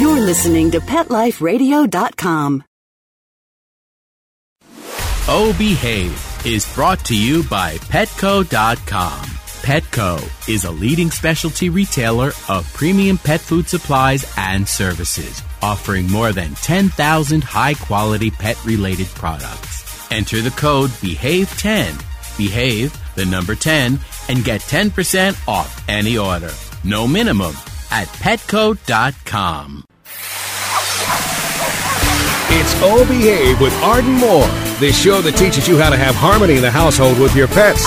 You're listening to PetLifeRadio.com. Oh Behave is brought to you by Petco.com. Petco is a leading specialty retailer of premium pet food supplies and services, offering more than 10,000 high quality pet related products. Enter the code BEHAVE10, behave the number 10, and get 10% off any order. No minimum at petco.com. It's Oh Behave with Arden Moore, the show that teaches you how to have harmony in the household with your pets.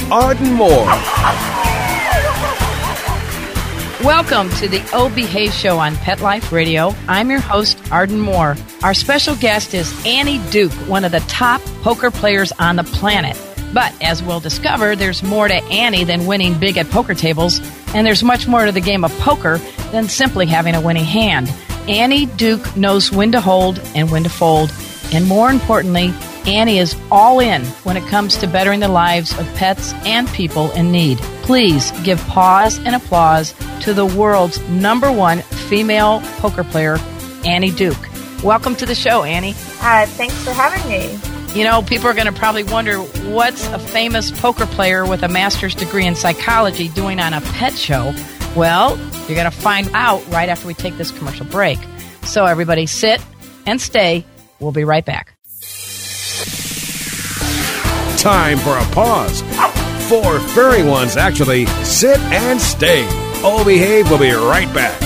Arden Moore. Welcome to the O Behave Show on Pet Life Radio. I'm your host, Arden Moore. Our special guest is Annie Duke, one of the top poker players on the planet. But as we'll discover, there's more to Annie than winning big at poker tables, and there's much more to the game of poker than simply having a winning hand. Annie Duke knows when to hold and when to fold, and more importantly, Annie is all in when it comes to bettering the lives of pets and people in need. Please give pause and applause to the world's number one female poker player, Annie Duke. Welcome to the show, Annie. Uh, thanks for having me. You know, people are going to probably wonder what's a famous poker player with a master's degree in psychology doing on a pet show? Well, you're going to find out right after we take this commercial break. So, everybody, sit and stay. We'll be right back. Time for a pause. Four furry ones actually sit and stay. Oh Behave we'll be right back.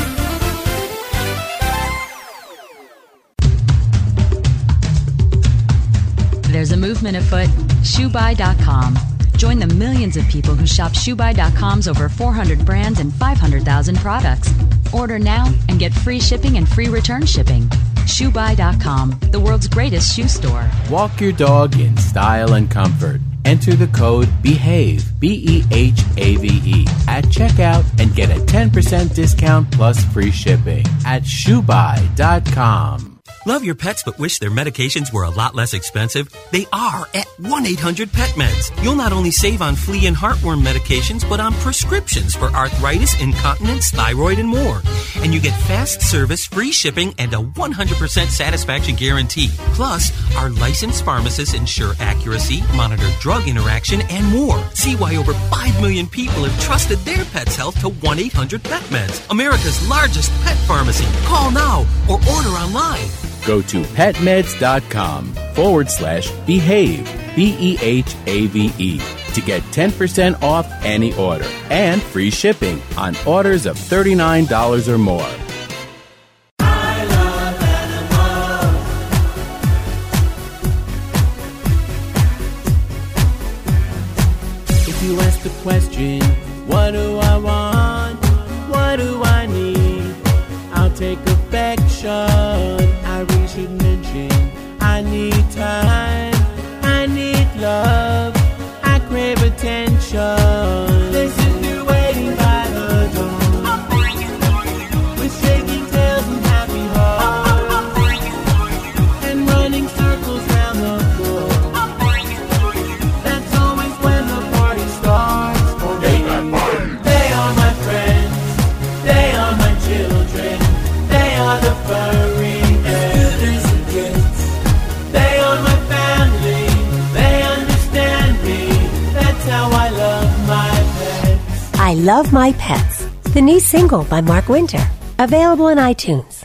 There's a movement afoot. ShoeBuy.com. Join the millions of people who shop ShoeBuy.com's over 400 brands and 500,000 products. Order now and get free shipping and free return shipping. ShoeBuy.com, the world's greatest shoe store. Walk your dog in style and comfort. Enter the code BEHAVE, B E H A V E, at checkout and get a 10% discount plus free shipping at shoebuy.com. Love your pets but wish their medications were a lot less expensive? They are at 1 800 Pet Meds. You'll not only save on flea and heartworm medications, but on prescriptions for arthritis, incontinence, thyroid, and more. And you get fast service, free shipping, and a 100% satisfaction guarantee. Plus, our licensed pharmacists ensure accuracy, monitor drug interaction, and more. See why over 5 million people have trusted their pet's health to 1 800 Pet Meds, America's largest pet pharmacy. Call now or order online. Go to petmeds.com forward slash behave, B E H A V E, to get 10% off any order and free shipping on orders of $39 or more. If you ask the question, Love My Pets, the new single by Mark Winter, available on iTunes.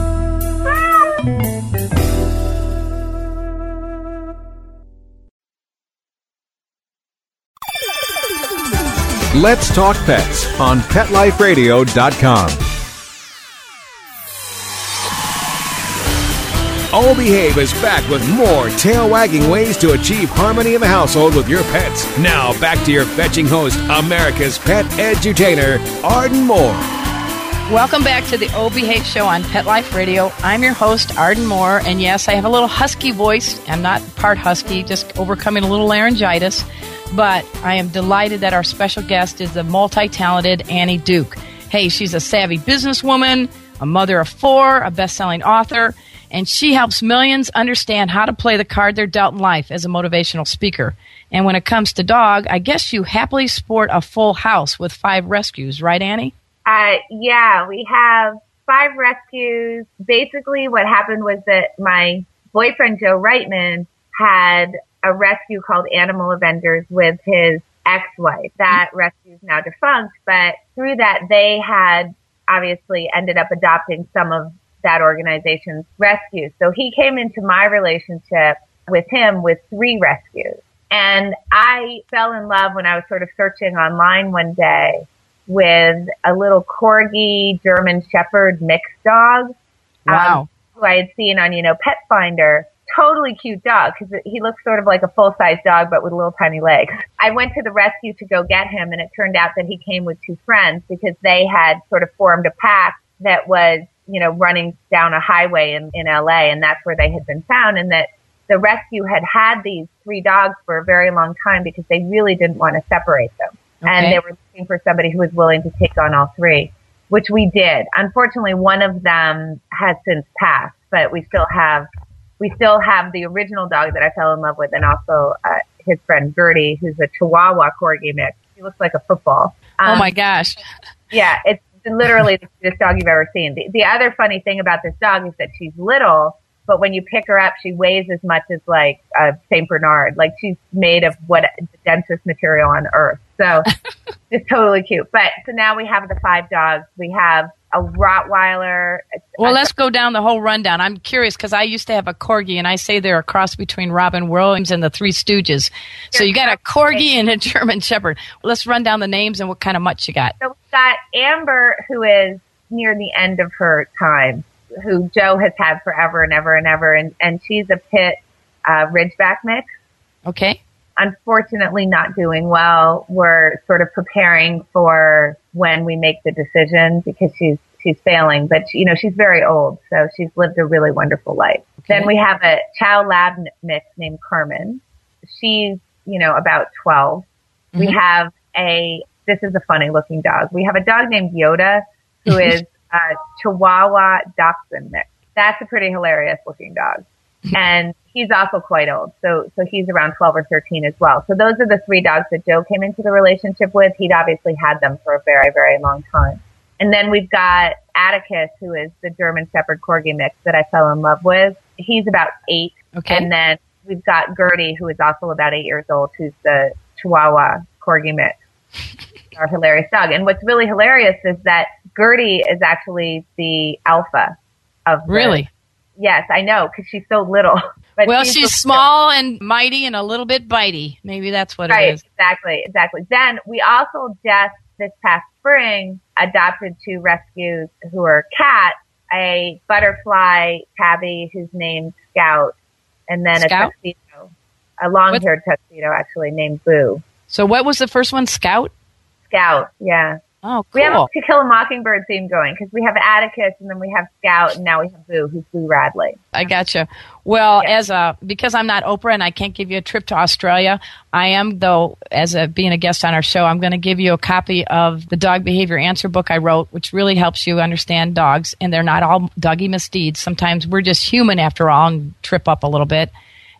Let's Talk Pets on PetLifeRadio.com. All Behave is back with more tail wagging ways to achieve harmony in the household with your pets. Now, back to your fetching host, America's pet edutainer, Arden Moore. Welcome back to the O Behave Show on Pet Life Radio. I'm your host, Arden Moore, and yes, I have a little husky voice. I'm not part husky, just overcoming a little laryngitis. But I am delighted that our special guest is the multi talented Annie Duke. Hey, she's a savvy businesswoman, a mother of four, a best selling author, and she helps millions understand how to play the card they're dealt in life as a motivational speaker. And when it comes to dog, I guess you happily sport a full house with five rescues, right, Annie? Uh, yeah, we have five rescues. Basically, what happened was that my boyfriend, Joe Reitman, had a rescue called Animal Avengers with his ex-wife. That rescue is now defunct, but through that they had obviously ended up adopting some of that organization's rescues. So he came into my relationship with him with three rescues. And I fell in love when I was sort of searching online one day with a little corgi German Shepherd mixed dog. Wow. Um, who I had seen on, you know, Pet Finder totally cute dog because he looks sort of like a full size dog but with little tiny legs. I went to the rescue to go get him and it turned out that he came with two friends because they had sort of formed a pack that was, you know, running down a highway in, in LA and that's where they had been found and that the rescue had had these three dogs for a very long time because they really didn't want to separate them. Okay. And they were looking for somebody who was willing to take on all three, which we did. Unfortunately, one of them has since passed, but we still have we still have the original dog that I fell in love with, and also uh, his friend Gertie, who's a Chihuahua corgi mix. He looks like a football. Um, oh my gosh! Yeah, it's literally the cutest dog you've ever seen. The, the other funny thing about this dog is that she's little, but when you pick her up, she weighs as much as like a Saint Bernard. Like she's made of what the densest material on earth. So it's totally cute. But so now we have the five dogs. We have a Rottweiler. Well, let's go down the whole rundown. I'm curious because I used to have a corgi, and I say they're a cross between Robin Williams and the Three Stooges. So you got a corgi and a German Shepherd. Let's run down the names and what kind of much you got. So we've got Amber, who is near the end of her time, who Joe has had forever and ever and ever, and and she's a pit uh, Ridgeback mix. Okay unfortunately not doing well. We're sort of preparing for when we make the decision because she's she's failing, but she, you know she's very old, so she's lived a really wonderful life. Okay. Then we have a Chow Lab mix named Carmen. She's you know about 12 mm-hmm. We have a this is a funny looking dog. We have a dog named Yoda who is a Chihuahua Dachshund mix. That's a pretty hilarious looking dog. Hmm. And he's also quite old. So, so he's around 12 or 13 as well. So those are the three dogs that Joe came into the relationship with. He'd obviously had them for a very, very long time. And then we've got Atticus, who is the German Shepherd Corgi mix that I fell in love with. He's about eight. Okay. And then we've got Gertie, who is also about eight years old, who's the Chihuahua Corgi mix. Our hilarious dog. And what's really hilarious is that Gertie is actually the alpha of the, really Yes, I know because she's so little. Well, she's, she's small and mighty and a little bit bitey. Maybe that's what it is. right, it is. Exactly, exactly. Then we also just this past spring adopted two rescues who are cats, a butterfly tabby who's named Scout, and then Scout? a tuxedo, a long-haired tuxedo actually named Boo. So what was the first one? Scout. Scout, yeah. Oh, cool. We have a To Kill a Mockingbird theme going because we have Atticus and then we have Scout and now we have Boo, who's Boo Radley. I gotcha. Well, yeah. as a because I'm not Oprah and I can't give you a trip to Australia, I am though as a being a guest on our show. I'm going to give you a copy of the dog behavior answer book I wrote, which really helps you understand dogs. And they're not all doggy misdeeds. Sometimes we're just human after all and trip up a little bit.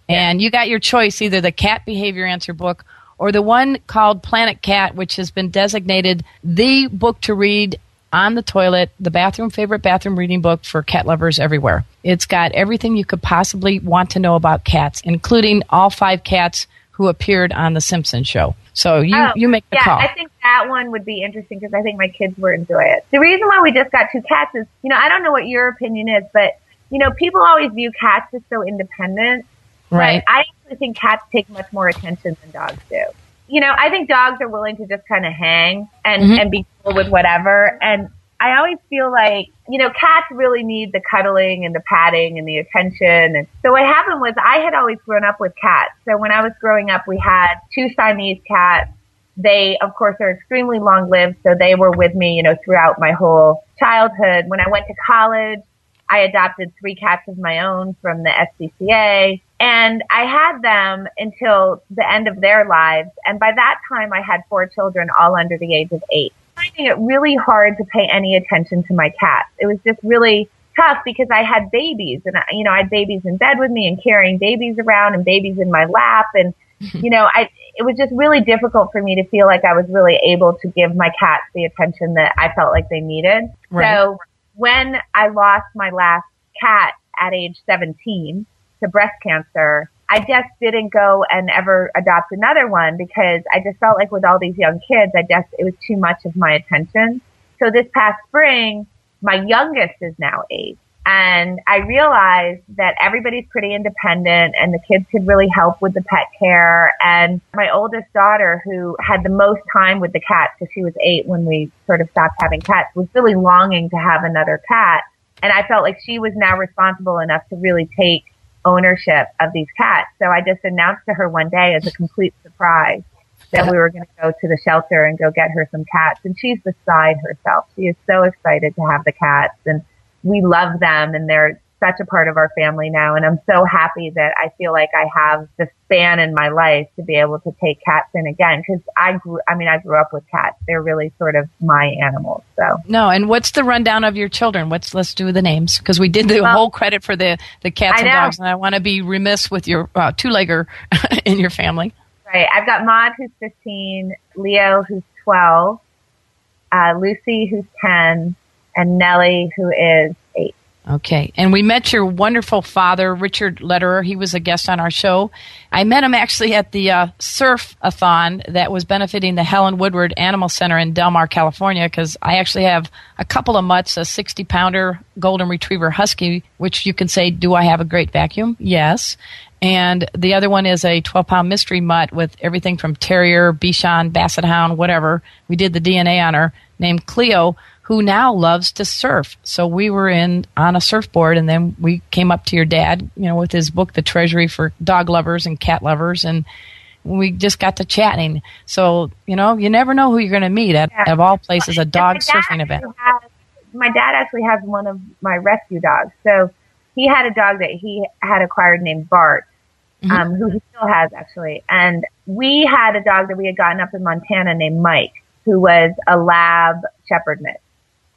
Yeah. And you got your choice: either the cat behavior answer book or the one called Planet Cat, which has been designated the book to read on the toilet, the bathroom favorite bathroom reading book for cat lovers everywhere. It's got everything you could possibly want to know about cats, including all five cats who appeared on the Simpsons show. So you oh, you make the yeah, call. I think that that one would be interesting because I think my kids would enjoy it. The reason why we just got two cats is, you know, I don't know what your opinion is, but you know, people always view cats as so independent. Right. I actually think cats take much more attention than dogs do. You know, I think dogs are willing to just kind of hang and, Mhm. and be cool with whatever. And I always feel like, you know, cats really need the cuddling and the patting and the attention. And so what happened was I had always grown up with cats. So when I was growing up, we had two Siamese cats. They, of course, are extremely long lived. So they were with me, you know, throughout my whole childhood. When I went to college, I adopted three cats of my own from the SPCA and I had them until the end of their lives. And by that time I had four children all under the age of eight. Finding it really hard to pay any attention to my cats. It was just really tough because I had babies and I, you know, I had babies in bed with me and carrying babies around and babies in my lap and you know, I, it was just really difficult for me to feel like I was really able to give my cats the attention that I felt like they needed. Right. So when I lost my last cat at age 17 to breast cancer, I just didn't go and ever adopt another one because I just felt like with all these young kids, I just, it was too much of my attention. So this past spring, my youngest is now eight. And I realized that everybody's pretty independent and the kids could really help with the pet care. And my oldest daughter, who had the most time with the cats because she was eight when we sort of stopped having cats, was really longing to have another cat. And I felt like she was now responsible enough to really take ownership of these cats. So I just announced to her one day as a complete surprise that we were going to go to the shelter and go get her some cats. And she's beside herself. She is so excited to have the cats and we love them and they're such a part of our family now. And I'm so happy that I feel like I have the span in my life to be able to take cats in again. Cause I grew, I mean, I grew up with cats. They're really sort of my animals. So No, and what's the rundown of your children? What's let's do the names because we did the Well, whole credit for the the cats and dogs, and I want to be remiss with your uh, two legger in your family. Right. I've got Maud who's 15, Leo who's 12, uh, Lucy who's 10, and Nellie who is 8. Okay. And we met your wonderful father, Richard Lederer. He was a guest on our show. I met him actually at the uh, surf-a-thon that was benefiting the Helen Woodward Animal Center in Del Mar, California, because I actually have a couple of mutts, a 60-pounder golden retriever husky, which you can say, do I have a great vacuum? Yes. And the other one is a 12-pound mystery mutt with everything from terrier, Bichon, Basset Hound, whatever. We did the DNA on her, named Cleo, who now loves to surf. So we were in on a surfboard, and then we came up to your dad, you know, with his book, The Treasury for Dog Lovers and Cat Lovers, and we just got to chatting. So you know, you never know who you're going to meet at, Yeah. of all places, a dog surfing event. has- my dad actually has one of my rescue dogs. So he had a dog that he had acquired named Bart, Mm-hmm. um, who he still has actually. And we had a dog that we had gotten up in Montana named Mike, who was a lab shepherd mix.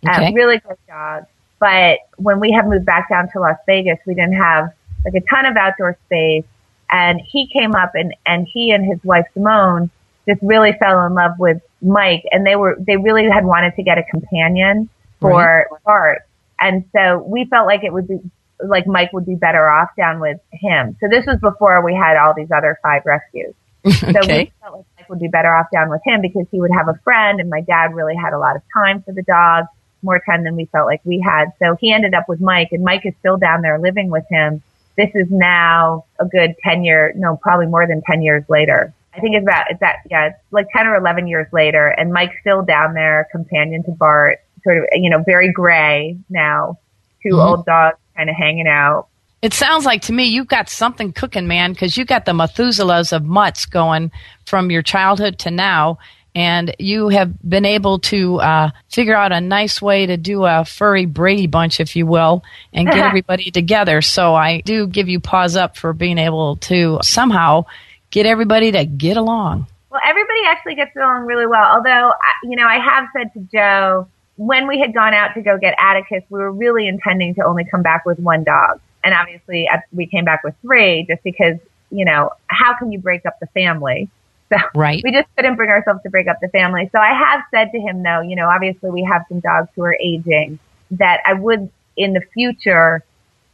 Okay. Really good dog. But when we have moved back down to Las Vegas, we didn't have like a ton of outdoor space. And he came up and, and he and his wife Simone just really fell in love with Mike and they were, they really had wanted to get a companion for Bart. And so we felt like it would be, like Mike would be better off down with him. So this was before we had all these other five rescues. So we felt like Mike would be better off down with him because he would have a friend and my dad really had a lot of time for the dog, more time than we felt like we had. So he ended up with Mike and Mike is still down there living with him. This is now a good 10 year, no, probably more than 10 years later. I think it's about, it's that, yeah, it's like 10 or 11 years later and Mike's still down there, companion to Bart, sort of, you know, very gray now, 2 Mhm. old dogs kind of hanging out. It sounds like to me you've got something cooking, man, because you got the Methuselahs of mutts going from your childhood to now, and you have been able to uh, figure out a nice way to do a furry Brady bunch, if you will, and get everybody together. So I do give you pause up for being able to somehow get everybody to get along. Well, everybody actually gets along really well. Although, you know, I have said to Joe, when we had gone out to go get Atticus, we were really intending to only come back with one dog. And obviously we came back with three just because, you know, how can you break up the family? So Right. we just couldn't bring ourselves to break up the family. So I have said to him though, you know, obviously we have some dogs who are aging that I would in the future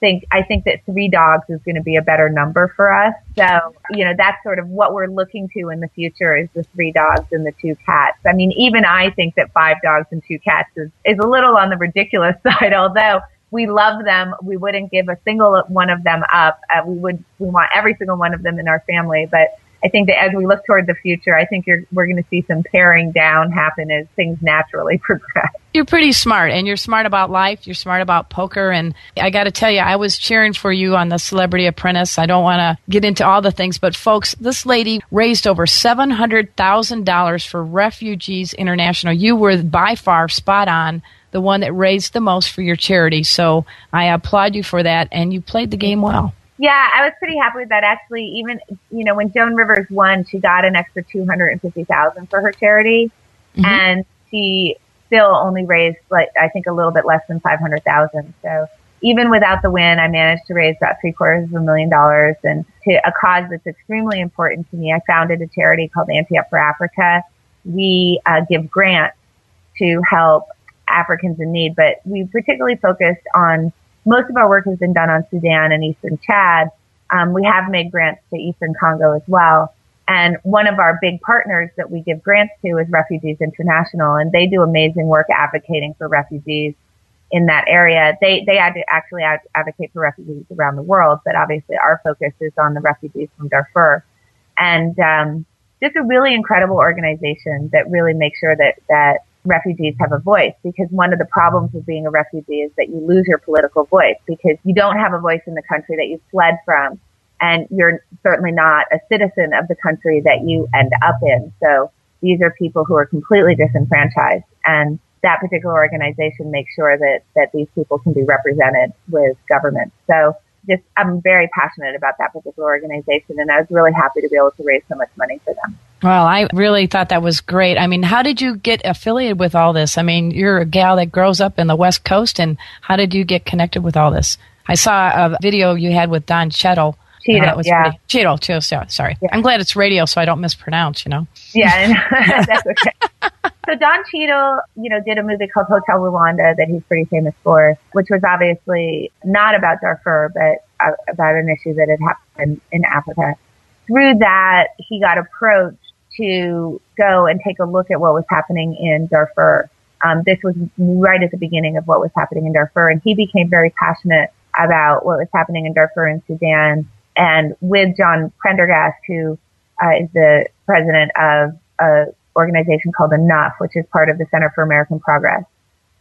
think I think that three dogs is going to be a better number for us. So, you know, that's sort of what we're looking to in the future is the three dogs and the two cats. I mean, even I think that five dogs and two cats is, is a little on the ridiculous side, although we love them. We wouldn't give a single one of them up. Uh, we would, we want every single one of them in our family, but I think that as we look toward the future, I think we're going to see some paring down happen as things naturally progress. You're pretty smart and you're smart about life. You're smart about poker. And I got to tell you, I was cheering for you on the Celebrity Apprentice. I don't want to get into all the things, but folks, this lady raised over $700,000 for Refugees International. You were by far spot on the one that raised the most for your charity. So I applaud you for that. And you played the game well. Yeah, I was pretty happy with that actually. Even you know when Joan Rivers won, she got an extra two hundred and fifty thousand for her charity, mm-hmm. and she still only raised like I think a little bit less than five hundred thousand. So even without the win, I managed to raise about three quarters of a million dollars, and to a cause that's extremely important to me. I founded a charity called Ante Up for Africa. We uh, give grants to help Africans in need, but we particularly focused on most of our work has been done on Sudan and Eastern Chad. Um, we have made grants to Eastern Congo as well. And one of our big partners that we give grants to is Refugees International, and they do amazing work advocating for refugees in that area. They they actually ad- advocate for refugees around the world, but obviously our focus is on the refugees from Darfur. And um, just a really incredible organization that really makes sure that that refugees have a voice because one of the problems with being a refugee is that you lose your political voice because you don't have a voice in the country that you fled from and you're certainly not a citizen of the country that you end up in. So these are people who are completely disenfranchised and that particular organization makes sure that, that these people can be represented with government. So just, I'm very passionate about that particular organization and I was really happy to be able to raise so much money for them. Well, I really thought that was great. I mean, how did you get affiliated with all this? I mean, you're a gal that grows up in the West Coast, and how did you get connected with all this? I saw a video you had with Don Cheadle. Cheadle, was yeah. Pretty, Cheadle, Cheadle, sorry. Yeah. I'm glad it's radio so I don't mispronounce, you know? Yeah, that's okay. so Don Cheadle, you know, did a movie called Hotel Rwanda that he's pretty famous for, which was obviously not about Darfur, but uh, about an issue that had happened in Africa. Through that, he got approached to go and take a look at what was happening in Darfur. Um, this was right at the beginning of what was happening in Darfur, and he became very passionate about what was happening in Darfur and Sudan. And with John Prendergast, who uh, is the president of an organization called Enough, which is part of the Center for American Progress,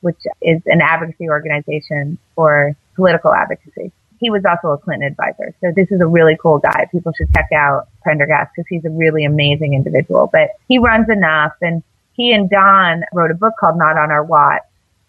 which is an advocacy organization for political advocacy he was also a Clinton advisor. So this is a really cool guy. People should check out Prendergast because he's a really amazing individual. But he runs enough and he and Don wrote a book called Not on Our Watch,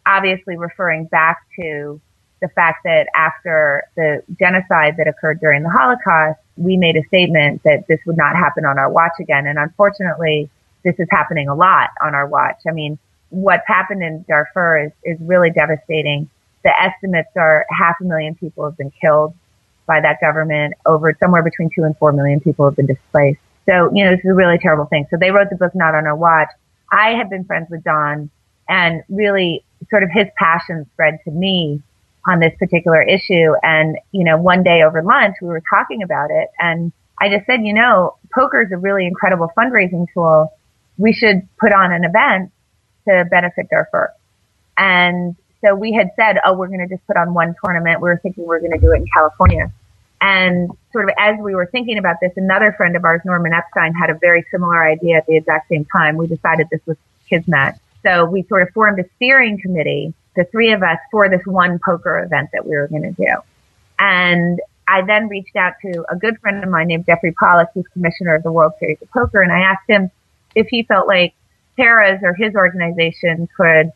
obviously referring back to the fact that after the genocide that occurred during the Holocaust, we made a statement that this would not happen on our watch again. And unfortunately, this is happening a lot on our watch. I mean, what's happened in Darfur is, is really devastating the estimates are half a million people have been killed by that government. Over somewhere between two and four million people have been displaced. So, you know, this is a really terrible thing. So they wrote the book Not on Our Watch. I had been friends with Don and really sort of his passion spread to me on this particular issue. And, you know, one day over lunch, we were talking about it and I just said, you know, poker is a really incredible fundraising tool. We should put on an event to benefit Darfur. And so we had said, oh, we're going to just put on one tournament. We were thinking we are going to do it in California. And sort of as we were thinking about this, another friend of ours, Norman Epstein, had a very similar idea at the exact same time. We decided this was Kismet. So we sort of formed a steering committee, the three of us, for this one poker event that we were going to do. And I then reached out to a good friend of mine named Jeffrey Pollack, who's commissioner of the World Series of Poker, and I asked him if he felt like Harrah's or his organization could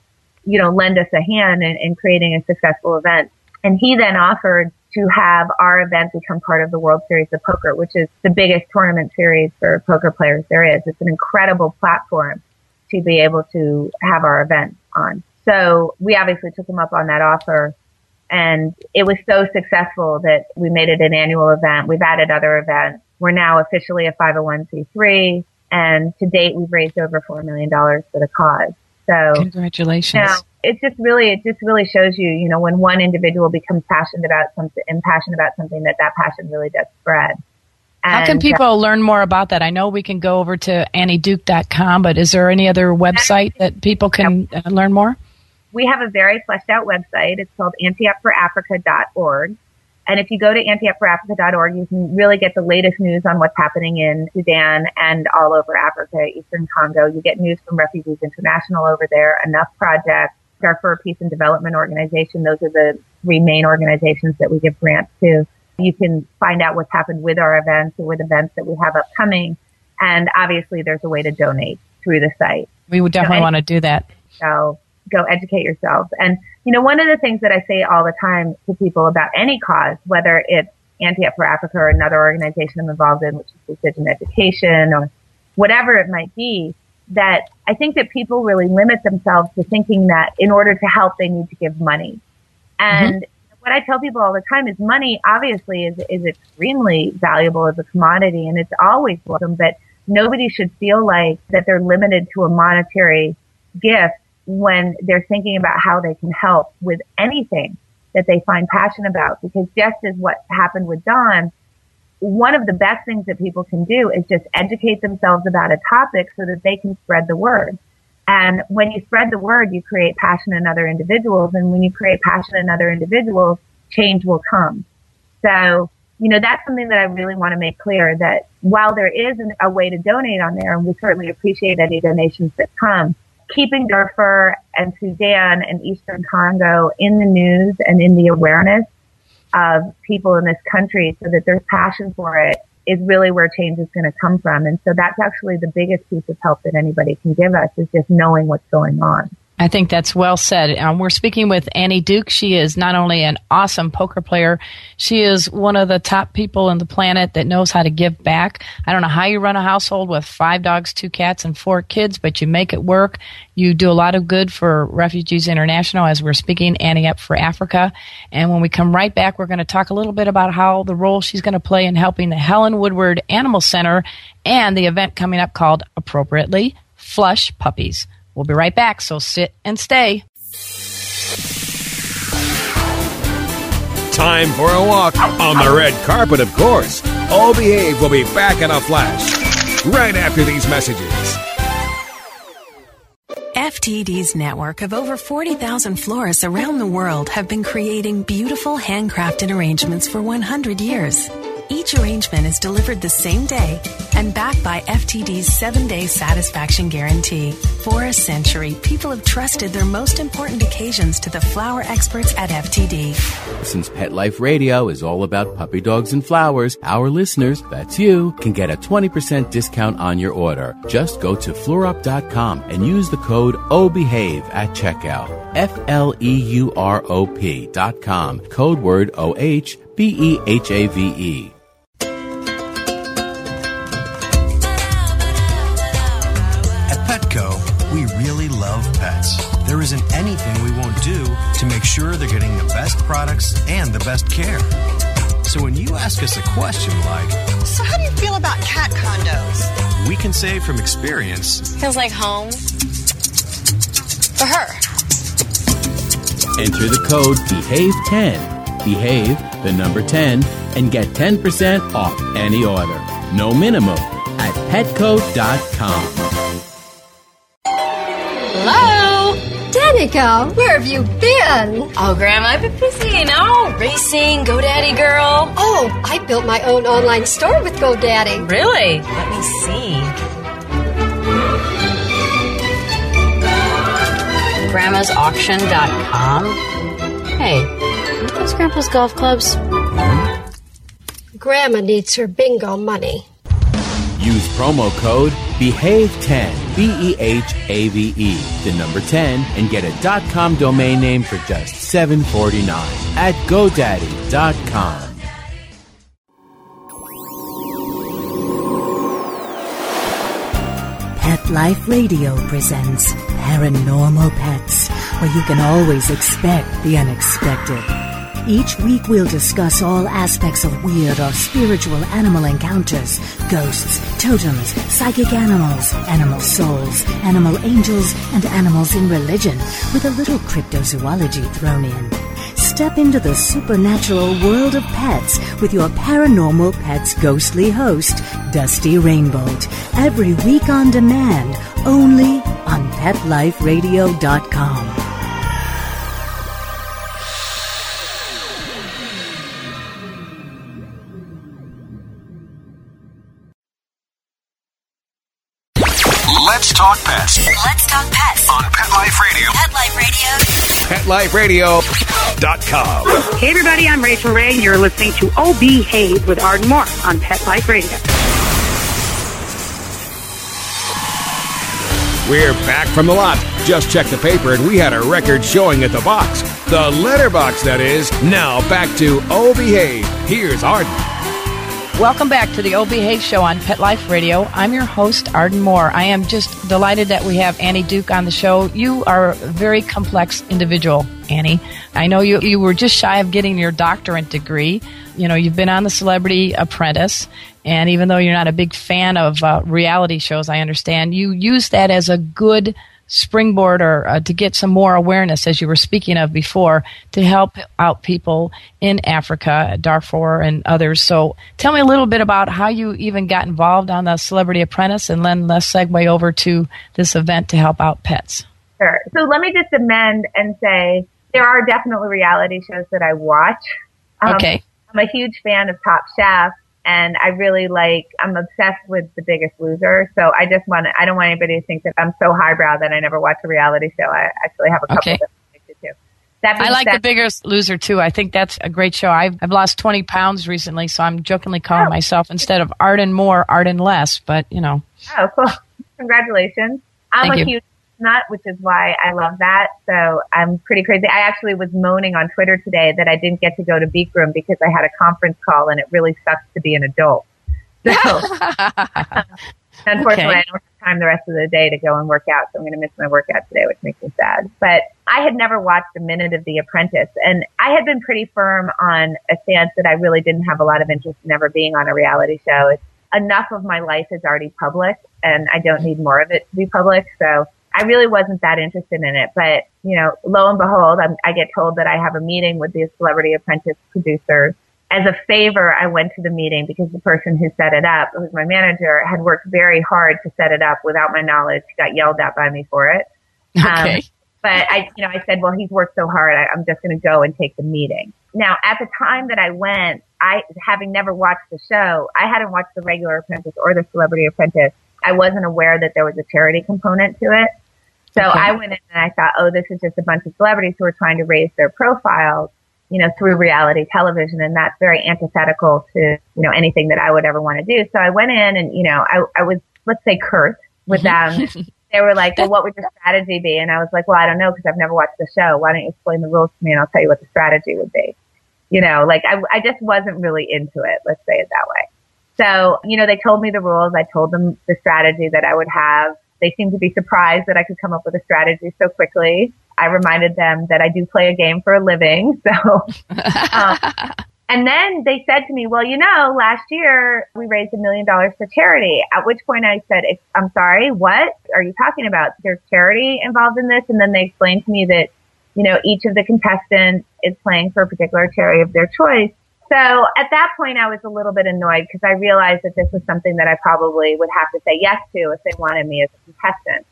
you know, lend us a hand in, in creating a successful event. And he then offered to have our event become part of the World Series of Poker, which is the biggest tournament series for poker players there is. It's an incredible platform to be able to have our event on. So we obviously took him up on that offer and it was so successful that we made it an annual event. We've added other events. We're now officially a 501c3 and to date we've raised over $4 million for the cause. So congratulations. Now, it just really, it just really shows you, you know, when one individual becomes passionate about something and passionate about something that that passion really does spread. How can people uh, learn more about that? I know we can go over to annieduke.com, but is there any other website that people can uh, learn more? We have a very fleshed out website. It's called anteupforafrica.org. And if you go to anteupforafrica.org, you can really get the latest news on what's happening in Sudan and all over Africa, Eastern Congo. You get news from Refugees International over there, Enough Project, Darfur Peace and Development Organization. Those are the three main organizations that we give grants to. You can find out what's happened with our events or with events that we have upcoming. And obviously there's a way to donate through the site. We would definitely any- want to do that. So go educate yourselves. And, you know, one of the things that I say all the time to people about any cause, whether it's Ante Up for Africa or another organization I'm involved in, which is Decision Education or whatever it might be, that I think that people really limit themselves to thinking that in order to help, they need to give money. Mm-hmm. And what I tell people all the time is money obviously is, is extremely valuable as a commodity and it's always welcome, but nobody should feel like that they're limited to a monetary gift when they're thinking about how they can help with anything that they find passion about. Because just as what happened with Don, one of the best things that people can do is just educate themselves about a topic so that they can spread the word. And when you spread the word, you create passion in other individuals. And when you create passion in other individuals, change will come. So, you know, that's something that I really want to make clear that while there is an, a way to donate on there, and we certainly appreciate any donations that come, keeping Darfur and Sudan and Eastern Congo in the news and in the awareness of people in this country so that there's passion for it is really where change is going to come from. And so that's actually the biggest piece of help that anybody can give us is just knowing what's going on. I think that's well said. Um, we're speaking with Annie Duke. She is not only an awesome poker player, she is one of the top people on the planet that knows how to give back. I don't know how you run a household with five dogs, two cats, and four kids, but you make it work. You do a lot of good for Refugees International as we're speaking, Annie Up for Africa. And when we come right back, we're going to talk a little bit about how the role she's going to play in helping the Helen Woodward Animal Center and the event coming up called Appropriately Flush Puppies. We'll be right back, so sit and stay. Time for a walk on the red carpet, of course. All Behave will be back in a flash right after these messages. FTD's network of over 40,000 florists around the world have been creating beautiful handcrafted arrangements for 100 years. Each arrangement is delivered the same day and backed by FTD's seven day satisfaction guarantee. For a century, people have trusted their most important occasions to the flower experts at FTD. Since Pet Life Radio is all about puppy dogs and flowers, our listeners, that's you, can get a 20% discount on your order. Just go to fleurop.com and use the code OBEHAVE at checkout. F L E U R O P dot com. Code word O H B E H A V E. anything we won't do to make sure they're getting the best products and the best care. So when you ask us a question like, So, how do you feel about cat condos? we can say from experience, Feels like home. For her. Enter the code BEHAVE10. Behave, the number 10, and get 10% off any order. No minimum at petco.com. Danica, where have you been? Oh, Grandma, I've been busy, you know, racing, GoDaddy girl. Oh, I built my own online store with GoDaddy. Really? Let me see. Grandma'sAuction.com. Hey, those Grandpa's golf clubs? Grandma needs her bingo money. Use promo code BEHAVE10, B E H A V E, the number 10, and get a .com domain name for just $7.49 at GoDaddy.com. Pet Life Radio presents Paranormal Pets, where you can always expect the unexpected. Each week we'll discuss all aspects of weird or spiritual animal encounters ghosts, totems, psychic animals, animal souls, animal angels, and animals in religion, with a little cryptozoology thrown in. Step into the supernatural world of pets with your paranormal pets ghostly host, Dusty Rainbolt, every week on demand, only on PetLifeRadio.com. talk pets Let's talk pets on Pet Life Radio. Pet Life Radio. PetLifeRadio.com. Hey everybody, I'm Rachael Ray. and You're listening to OB Behave with Arden Moore on Pet Life Radio. We're back from the lot. Just checked the paper and we had a record showing at the box. The letterbox, that is. Now back to Oh Behave. Here's Arden. Welcome back to the O Behave Show on Pet Life Radio. I'm your host, Arden Moore. I am just delighted that we have Annie Duke on the show. You are a very complex individual, Annie. I know you, you were just shy of getting your doctorate degree. You know, you've been on the Celebrity Apprentice, and even though you're not a big fan of uh, reality shows, I understand, you use that as a good springboard or uh, to get some more awareness, as you were speaking of before, to help out people in Africa, Darfur, and others. So tell me a little bit about how you even got involved on the Celebrity Apprentice, and then let's segue over to this event to help out pets. Sure. So let me just amend and say there are definitely reality shows that I watch. Um, Okay. I'm a huge fan of Top Chef and I really like, I'm obsessed with The Biggest Loser. So I just want to, I don't want anybody to think that I'm so highbrow that I never watch a reality show. I actually have a couple Okay. that I'm addicted to. I like said, The Biggest Loser too. I think that's a great show. I've, I've lost 20 pounds recently, so I'm jokingly calling oh. myself instead of Arden more, Arden less, but you know. Oh, cool. Congratulations. I'm Thank a you. huge which is why I love that. So I'm pretty crazy. I actually was moaning on Twitter today that I didn't get to go to Bikram because I had a conference call and it really sucks to be an adult. So unfortunately, Okay. I don't have time the rest of the day to go and work out. So I'm going to miss my workout today, which makes me sad. But I had never watched a minute of The Apprentice and I had been pretty firm on a stance that I really didn't have a lot of interest in ever being on a reality show. It's enough of my life is already public and I don't need more of it to be public. So I really wasn't that interested in it. But, you know, lo and behold, I'm, I get told that I have a meeting with the Celebrity Apprentice producers. As a favor, I went to the meeting because the person who set it up, who was my manager, had worked very hard to set it up without my knowledge. He got yelled at by me for it. Okay. Um, but I, you know, I said, well, he's worked so hard. I, I'm just going to go and take the meeting. Now, at the time that I went, I, having never watched the show, I hadn't watched the regular Apprentice or the Celebrity Apprentice. I wasn't aware that there was a charity component to it. So Okay. I went in and I thought, oh, this is just a bunch of celebrities who are trying to raise their profiles, you know, through reality television. And that's very antithetical to, you know, anything that I would ever want to do. So I went in and, you know, I, I was, let's say, curt with mm-hmm. them. they were like, well, what would your strategy be? And I was like, well, I don't know because I've never watched the show. Why don't you explain the rules to me and I'll tell you what the strategy would be? You know, like I, I just wasn't really into it. Let's say it that way. So, you know, they told me the rules. I told them the strategy that I would have. They seemed to be surprised that I could come up with a strategy so quickly. I reminded them that I do play a game for a living. So, um, and then they said to me, well, you know, last year we raised a million dollars for charity. At which point I said, I'm sorry, what are you talking about? There's charity involved in this. And then they explained to me that, you know, each of the contestants is playing for a particular charity of their choice. So at that point, I was a little bit annoyed because I realized that this was something that I probably would have to say yes to if they wanted me as a contestant.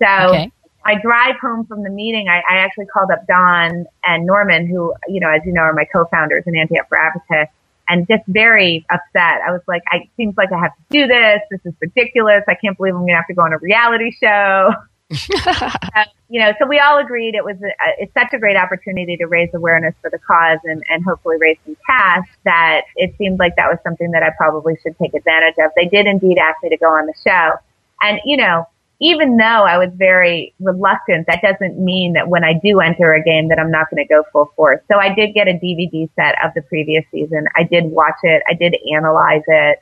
So Okay. my drive home from the meeting, I, I actually called up Don and Norman, who, you know, as you know, are my co-founders in Ante Up for Africa, and just very upset. I was like, I it seems like I have to do this. This is ridiculous. I can't believe I'm going to have to go on a reality show. Uh, you know, so we all agreed it was a, it's such a great opportunity to raise awareness for the cause and, and hopefully raise some cash that it seemed like that was something that I probably should take advantage of. They did indeed ask me to go on the show. And, you know, even though I was very reluctant, that doesn't mean that when I do enter a game that I'm not going to go full force. So I did get a DVD set of the previous season. I did watch it. I did analyze it,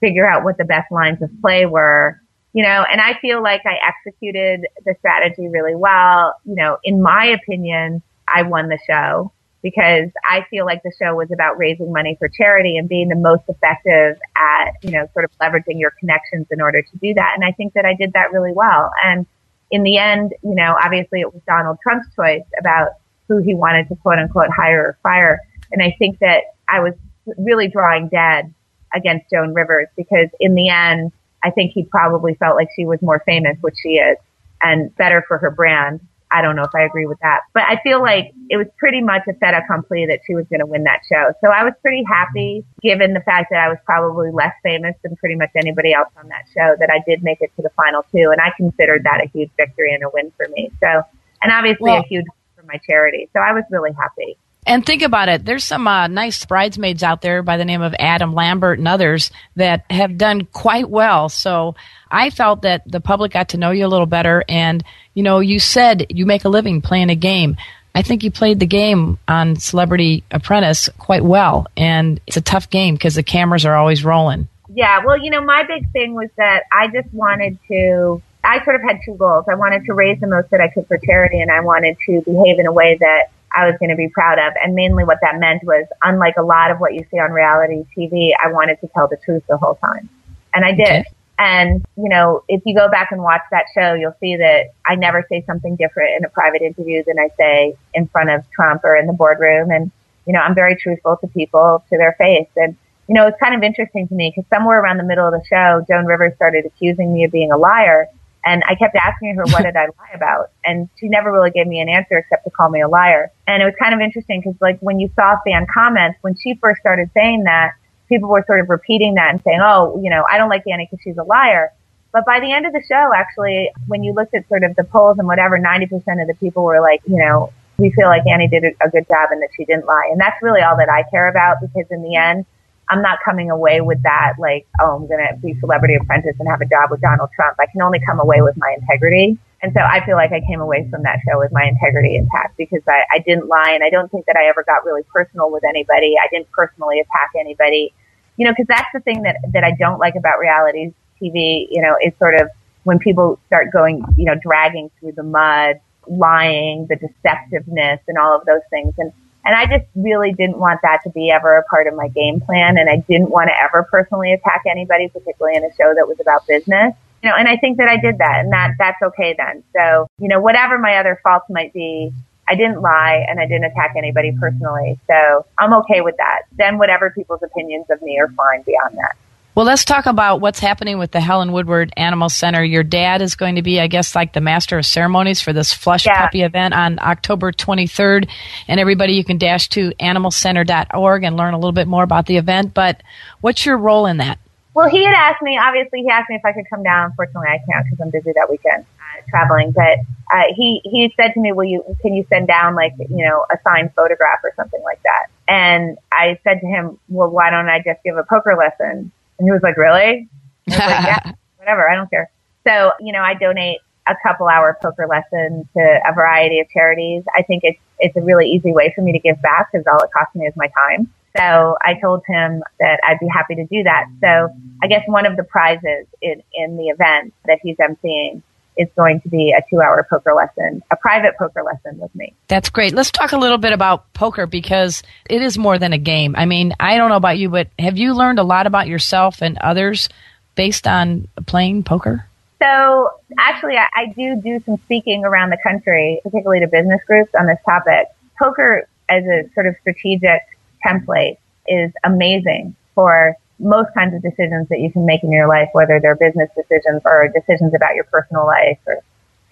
figure out what the best lines of play were you know, and I feel like I executed the strategy really well. You know, in my opinion, I won the show. because I feel like the show was about raising money for charity and being the most effective at, you know, sort of leveraging your connections in order to do that. And I think that I did that really well. And in the end, you know, obviously it was Donald Trump's choice about who he wanted to quote unquote hire or fire. And I think that I was really drawing dead against Joan Rivers because in the end, I think he probably felt like she was more famous, which she is, and better for her brand I don't know if I agree with that, but I feel like it was pretty much a fait accompli that she was going to win that show. So I was pretty happy given the fact that I was probably less famous than pretty much anybody else on that show that I did make it to the final two. And I considered that a huge victory and a win for me. So, and obviously well, a huge for my charity. So I was really happy. And think about it. There's some uh, nice bridesmaids out there by the name of Adam Lambert and others that have done quite well. So I felt that the public got to know you a little better. And, you know, you said you make a living playing a game. I think you played the game on Celebrity Apprentice quite well. And it's a tough game because the cameras are always rolling. Yeah. Well, you know, my big thing was that I just wanted to I sort of had two goals. I wanted to raise the most that I could for charity and I wanted to behave in a way that I was going to be proud of. And mainly what that meant was, unlike a lot of what you see on reality TV, I wanted to tell the truth the whole time. And I did. Okay. And, you know, if you go back and watch that show, you'll see that I never say something different in a private interview than I say in front of Trump or in the boardroom. And, you know, I'm very truthful to people, to their face. And, you know, it's kind of interesting to me because somewhere around the middle of the show, Joan Rivers started accusing me of being a liar. And I kept asking her, what did I lie about? And she never really gave me an answer except to call me a liar. And it was kind of interesting because like when you saw fan comments, when she first started saying that, people were sort of repeating that and saying, oh, you know, I don't like Annie because she's a liar. But by the end of the show, actually, when you looked at sort of the polls and whatever, 90% of the people were like, you know, we feel like Annie did a good job and that she didn't lie. And that's really all that I care about because in the end, I'm not coming away with that like, oh, I'm going to be celebrity apprentice and have a job with Donald Trump. I can only come away with my integrity. And so I feel like I came away from that show with my integrity intact because I, I didn't lie and I don't think that I ever got really personal with anybody. I didn't personally attack anybody, you know, because that's the thing that, that I don't like about reality TV, you know, is sort of when people start going, you know, dragging through the mud, lying, the deceptiveness and all of those things. And and I just really didn't want that to be ever a part of my game plan. And I didn't want to ever personally attack anybody, particularly in a show that was about business. You know, and I think that I did that and that, that's okay then. So, you know, whatever my other faults might be, I didn't lie and I didn't attack anybody personally. So I'm okay with that. Then whatever people's opinions of me are fine beyond that. Well, let's talk about what's happening with the Helen Woodward Animal Center. Your dad is going to be, I guess, like the master of ceremonies for this flush yeah. puppy event on October 23rd. And everybody, you can dash to animalcenter.org and learn a little bit more about the event. But what's your role in that? Well, he had asked me, obviously, he asked me if I could come down. Unfortunately, I can't because I'm busy that weekend uh, traveling. But uh, he, he said to me, will you, can you send down like, you know, a signed photograph or something like that? And I said to him, well, why don't I just give a poker lesson? And he was like, really? Was like, yeah, whatever. I don't care. So, you know, I donate a couple hour poker lesson to a variety of charities. I think it's, it's a really easy way for me to give back because all it costs me is my time. So I told him that I'd be happy to do that. So I guess one of the prizes in, in the event that he's emceeing is going to be a two hour poker lesson, a private poker lesson with me. That's great. Let's talk a little bit about poker because it is more than a game. I mean, I don't know about you, but have you learned a lot about yourself and others based on playing poker? So actually, I, I do do some speaking around the country, particularly to business groups on this topic. Poker as a sort of strategic template is amazing for most kinds of decisions that you can make in your life, whether they're business decisions or decisions about your personal life or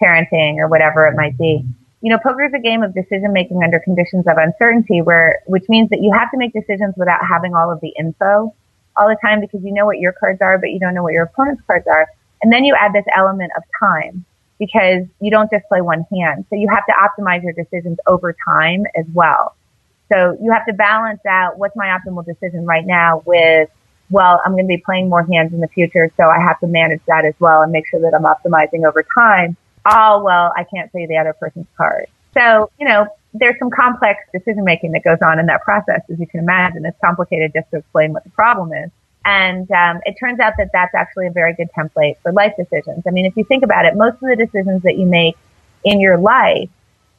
parenting or whatever it might be. You know, poker is a game of decision making under conditions of uncertainty where, which means that you have to make decisions without having all of the info all the time because you know what your cards are, but you don't know what your opponent's cards are. And then you add this element of time because you don't just play one hand. So you have to optimize your decisions over time as well. So you have to balance out what's my optimal decision right now with well, I'm going to be playing more hands in the future, so I have to manage that as well and make sure that I'm optimizing over time. Oh, well, I can't say the other person's card. So, you know, there's some complex decision making that goes on in that process, as you can imagine. It's complicated just to explain what the problem is. And um, it turns out that that's actually a very good template for life decisions. I mean, if you think about it, most of the decisions that you make in your life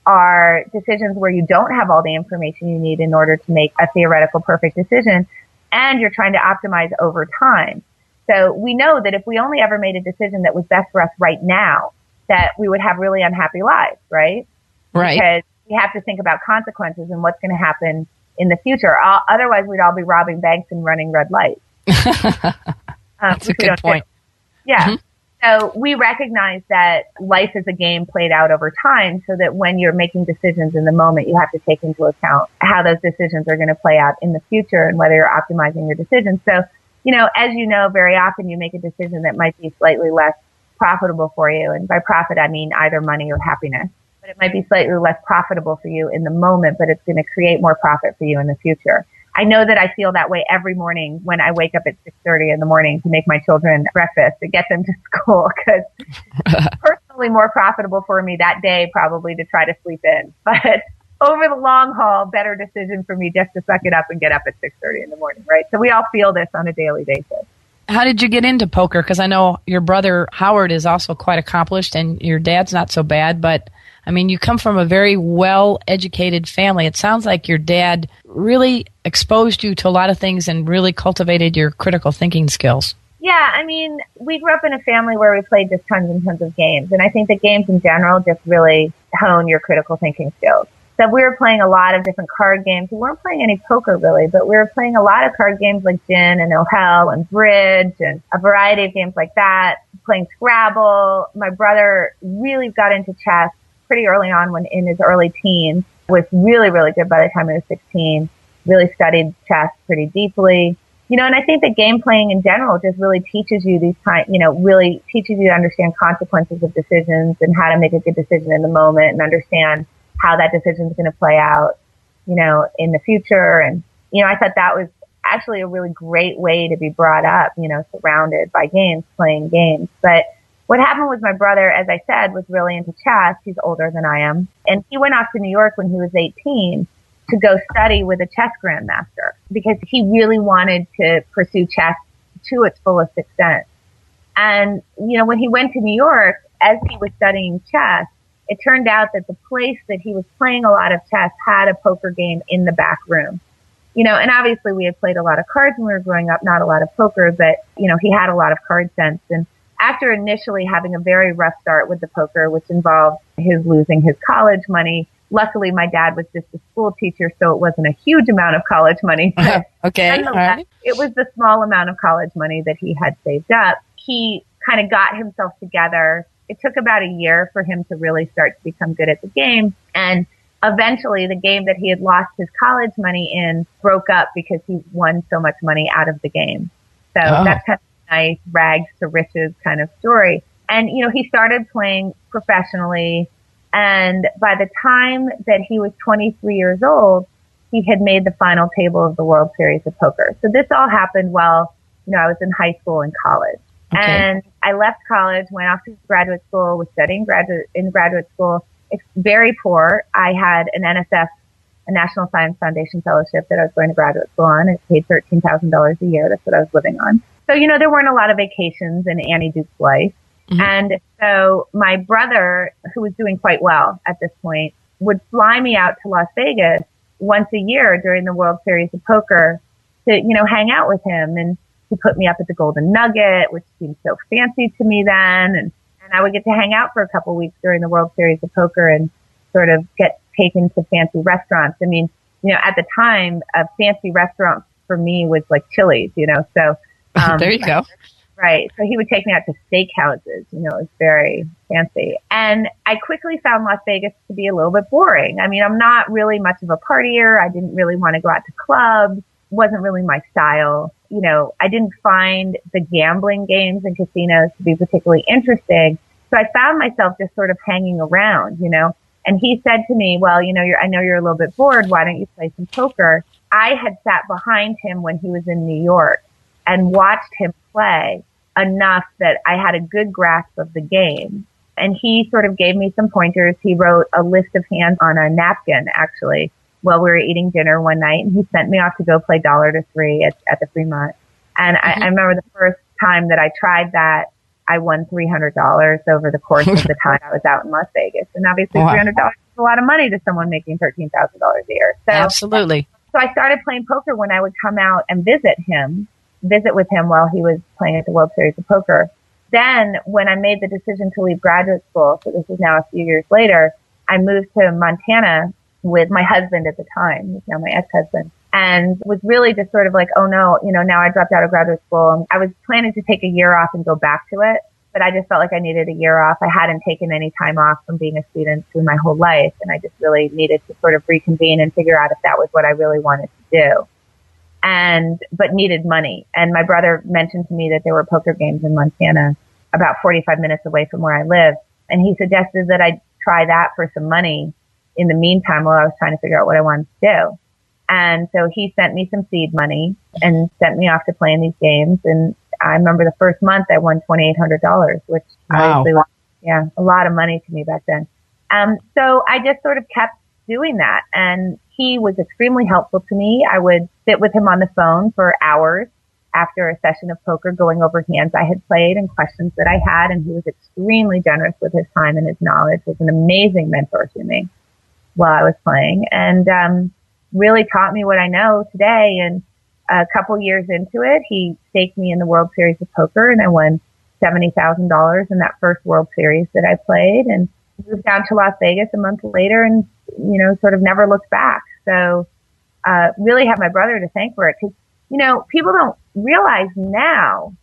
are decisions where you don't have all the information you need in order to make a theoretical perfect decision and you're trying to optimize over time. So we know that if we only ever made a decision that was best for us right now, that we would have really unhappy lives, right? Right. Because we have to think about consequences and what's going to happen in the future. All, otherwise, we'd all be robbing banks and running red lights. Um, That's a good don't do. point. Yeah. Mhm. So we recognize that life is a game played out over time so that when you're making decisions in the moment, you have to take into account how those decisions are going to play out in the future and whether you're optimizing your decisions. So, you know, as you know, very often you make a decision that might be slightly less profitable for you. And by profit, I mean either money or happiness. But it might be slightly less profitable for you in the moment, but it's going to create more profit for you in the future. I know that I feel that way every morning when I wake up at 6:30 in the morning to make my children breakfast to get them to school because personally more profitable for me that day probably to try to sleep in. But over the long haul, better decision for me just to suck it up and get up at 6:30 in the morning, right? So we all feel this on a daily basis. How did you get into poker? Because I know your brother Howard is also quite accomplished, and your dad's not so bad. But I mean, you come from a very well educated family. It sounds like your dad really exposed you to a lot of things and really cultivated your critical thinking skills. Yeah, I mean, we grew up in a family where we played just tons and tons of games. And I think that games in general just really hone your critical thinking skills. So we were playing a lot of different card games. We weren't playing any poker really, but we were playing a lot of card games like Gin and Oh Hell and Bridge and a variety of games like that. Playing Scrabble. My brother really got into chess pretty early on when in his early teens. Was really, really good by the time he was 16. Really studied chess pretty deeply. You know, and I think that game playing in general just really teaches you these kind, you know, really teaches you to understand consequences of decisions and how to make a good decision in the moment and understand how that decision is going to play out, you know, in the future. And, you know, I thought that was actually a really great way to be brought up, you know, surrounded by games, playing games. But what happened with my brother, as I said, was really into chess. He's older than I am. And he went off to New York when he was 18 to go study with a chess grandmaster because he really wanted to pursue chess to its fullest extent. And, you know, when he went to New York, as he was studying chess, it turned out that the place that he was playing a lot of chess had a poker game in the back room. You know, and obviously we had played a lot of cards when we were growing up, not a lot of poker, but, you know, he had a lot of card sense. And after initially having a very rough start with the poker, which involved his losing his college money, luckily my dad was just a school teacher, so it wasn't a huge amount of college money. Okay, right. it was the small amount of college money that he had saved up. He kind of got himself together. It took about a year for him to really start to become good at the game. And eventually the game that he had lost his college money in broke up because he won so much money out of the game. So Oh. that's kind of nice rags to riches kind of story. And, you know, he started playing professionally. And by the time that he was 23 years old, he had made the final table of the World Series of Poker. So this all happened while, you know, I was in high school and college. Okay. And I left college, went off to graduate school, was studying graduate in graduate school. It's very poor. I had an NSF, a National Science Foundation fellowship that I was going to graduate school on. It paid thirteen thousand dollars a year. That's what I was living on. So you know, there weren't a lot of vacations in Annie Duke's life. Mm-hmm. And so my brother, who was doing quite well at this point, would fly me out to Las Vegas once a year during the World Series of Poker to, you know, hang out with him. And he put me up at the Golden Nugget, which seemed so fancy to me then. And, and I would get to hang out for a couple weeks during the World Series of Poker and sort of get taken to fancy restaurants. I mean, you know, at the time, a fancy restaurant for me was like Chili's, you know, so. um, there you go. Right. So he would take me out to steakhouses. You know, it was very fancy. And I quickly found Las Vegas to be a little bit boring. I mean, I'm not really much of a partier. I didn't really want to go out to clubs. Wasn't really my style. You know, I didn't find the gambling games and casinos to be particularly interesting. So I found myself just sort of hanging around, you know. And he said to me, well, you know, you're, I know you're a little bit bored. Why don't you play some poker? I had sat behind him when he was in New York and watched him play enough that I had a good grasp of the game. And he sort of gave me some pointers. He wrote a list of hands on a napkin, actually, while we were eating dinner one night. And he sent me off to go play dollar to three at, at the Fremont. And I, I mm-hmm. remember the first time that I tried that, I won $300 over the course of the time I was out in Las Vegas. And obviously Wow. $300 is a lot of money to someone making $13,000 a year. So, Absolutely. so I started playing poker when I would come out and visit him, visit with him while he was playing at the World Series of Poker. Then when I made the decision to leave graduate school, so this is now a few years later, I moved to Montana with my husband at the time, who's now my ex-husband, and was really just sort of like, oh no, you know, now I dropped out of graduate school. I was planning to take a year off and go back to it, but I just felt like I needed a year off. I hadn't taken any time off from being a student through my whole life, and I just really needed to sort of reconvene and figure out if that was what I really wanted to do. And, but needed money. And my brother mentioned to me that there were poker games in Montana about 45 minutes away from where I live. And he suggested that I try that for some money in the meantime while I was trying to figure out what I wanted to do. And so he sent me some seed money and sent me off to play in these games. And I remember the first month I won $2,800, which Wow. obviously, was, yeah, a lot of money to me back then. Um, so I just sort of kept doing that. And he was extremely helpful to me. I would sit with him on the phone for hours after a session of poker going over hands I had played and questions that I had. And he was extremely generous with his time and his knowledge, was an amazing mentor to me while I was playing and, um, really taught me what I know today. And a couple years into it, he staked me in the World Series of Poker and I won $70,000 in that first World Series that I played and moved down to Las Vegas a month later and, you know, sort of never looked back. So, uh, really have my brother to thank for it because, you know, people don't realize now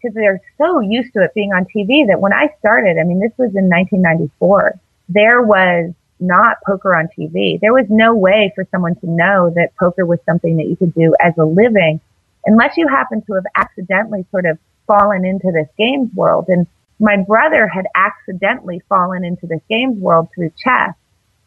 because they're so used to it being on TV that when I started, I mean, this was in 1994, there was not poker on TV. There was no way for someone to know that poker was something that you could do as a living unless you happen to have accidentally sort of fallen into this games world. And my brother had accidentally fallen into this games world through chess.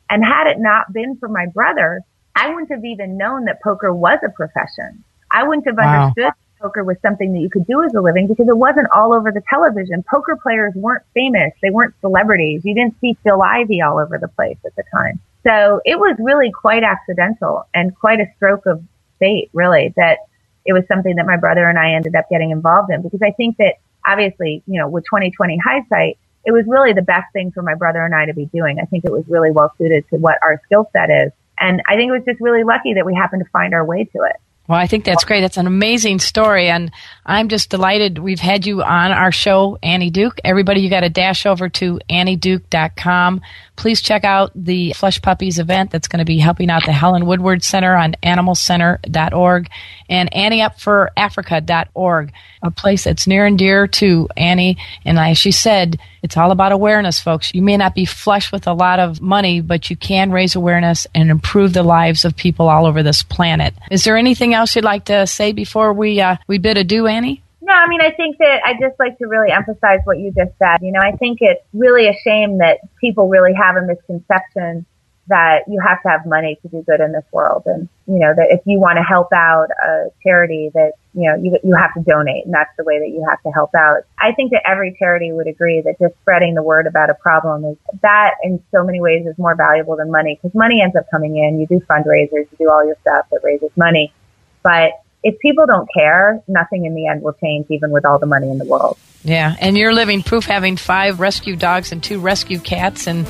And had it not been for my brother, I wouldn't have even known that poker was a profession. I wouldn't have Wow. understood poker was something that you could do as a living because it wasn't all over the television. Poker players weren't famous. They weren't celebrities. You didn't see Phil Ivey all over the place at the time. So it was really quite accidental and quite a stroke of fate, really, that it was something that my brother and I ended up getting involved in because I think that obviously, you know, with 2020 hindsight, it was really the best thing for my brother and I to be doing. I think it was really well suited to what our skill set is. And I think it was just really lucky that we happened to find our way to it. Well, I think that's great. That's an amazing story. And I'm just delighted we've had you on our show, Annie Duke. Everybody, you got to dash over to annieduke.com. Please check out the Flush Puppies event that's going to be helping out the Helen Woodward Center on animalcenter.org and anteupforafrica.org, a place that's near and dear to Annie. And as she said, it's all about awareness, folks. You may not be flush with a lot of money, but you can raise awareness and improve the lives of people all over this planet. Is there anything else you'd like to say before we uh, we bid adieu, Annie? No, I mean, I think that I just like to really emphasize what you just said. You know, I think it's really a shame that people really have a misconception that you have to have money to do good in this world. And, you know, that if you want to help out a charity that, you know, you, you have to donate and that's the way that you have to help out. I think that every charity would agree that just spreading the word about a problem is that in so many ways is more valuable than money because money ends up coming in. You do fundraisers, you do all your stuff that raises money. But if people don't care, nothing in the end will change even with all the money in the world. Yeah, and you're living proof having five rescue dogs and two rescue cats. And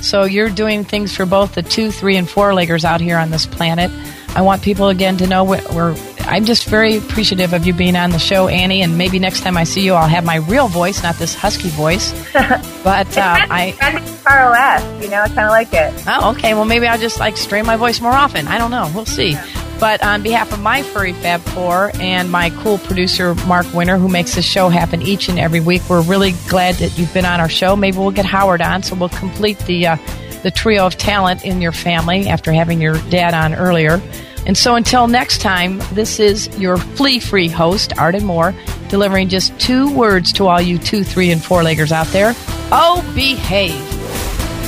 so you're doing things for both the two, three, and four leggers out here on this planet. I want people again to know we're, we're, I'm just very appreciative of you being on the show, Annie. And maybe next time I see you, I'll have my real voice, not this husky voice. But uh, I. ROS, you know, I kind of like it. Oh, okay. Well, maybe I'll just like strain my voice more often. I don't know. We'll see. But on behalf of my furry Fab Four and my cool producer Mark Winter, who makes this show happen each and every week, we're really glad that you've been on our show. Maybe we'll get Howard on, so we'll complete the uh, the trio of talent in your family after having your dad on earlier. And so until next time, this is your flea free host, Arden Moore, delivering just two words to all you two, three, and four leggers out there. Oh, behave.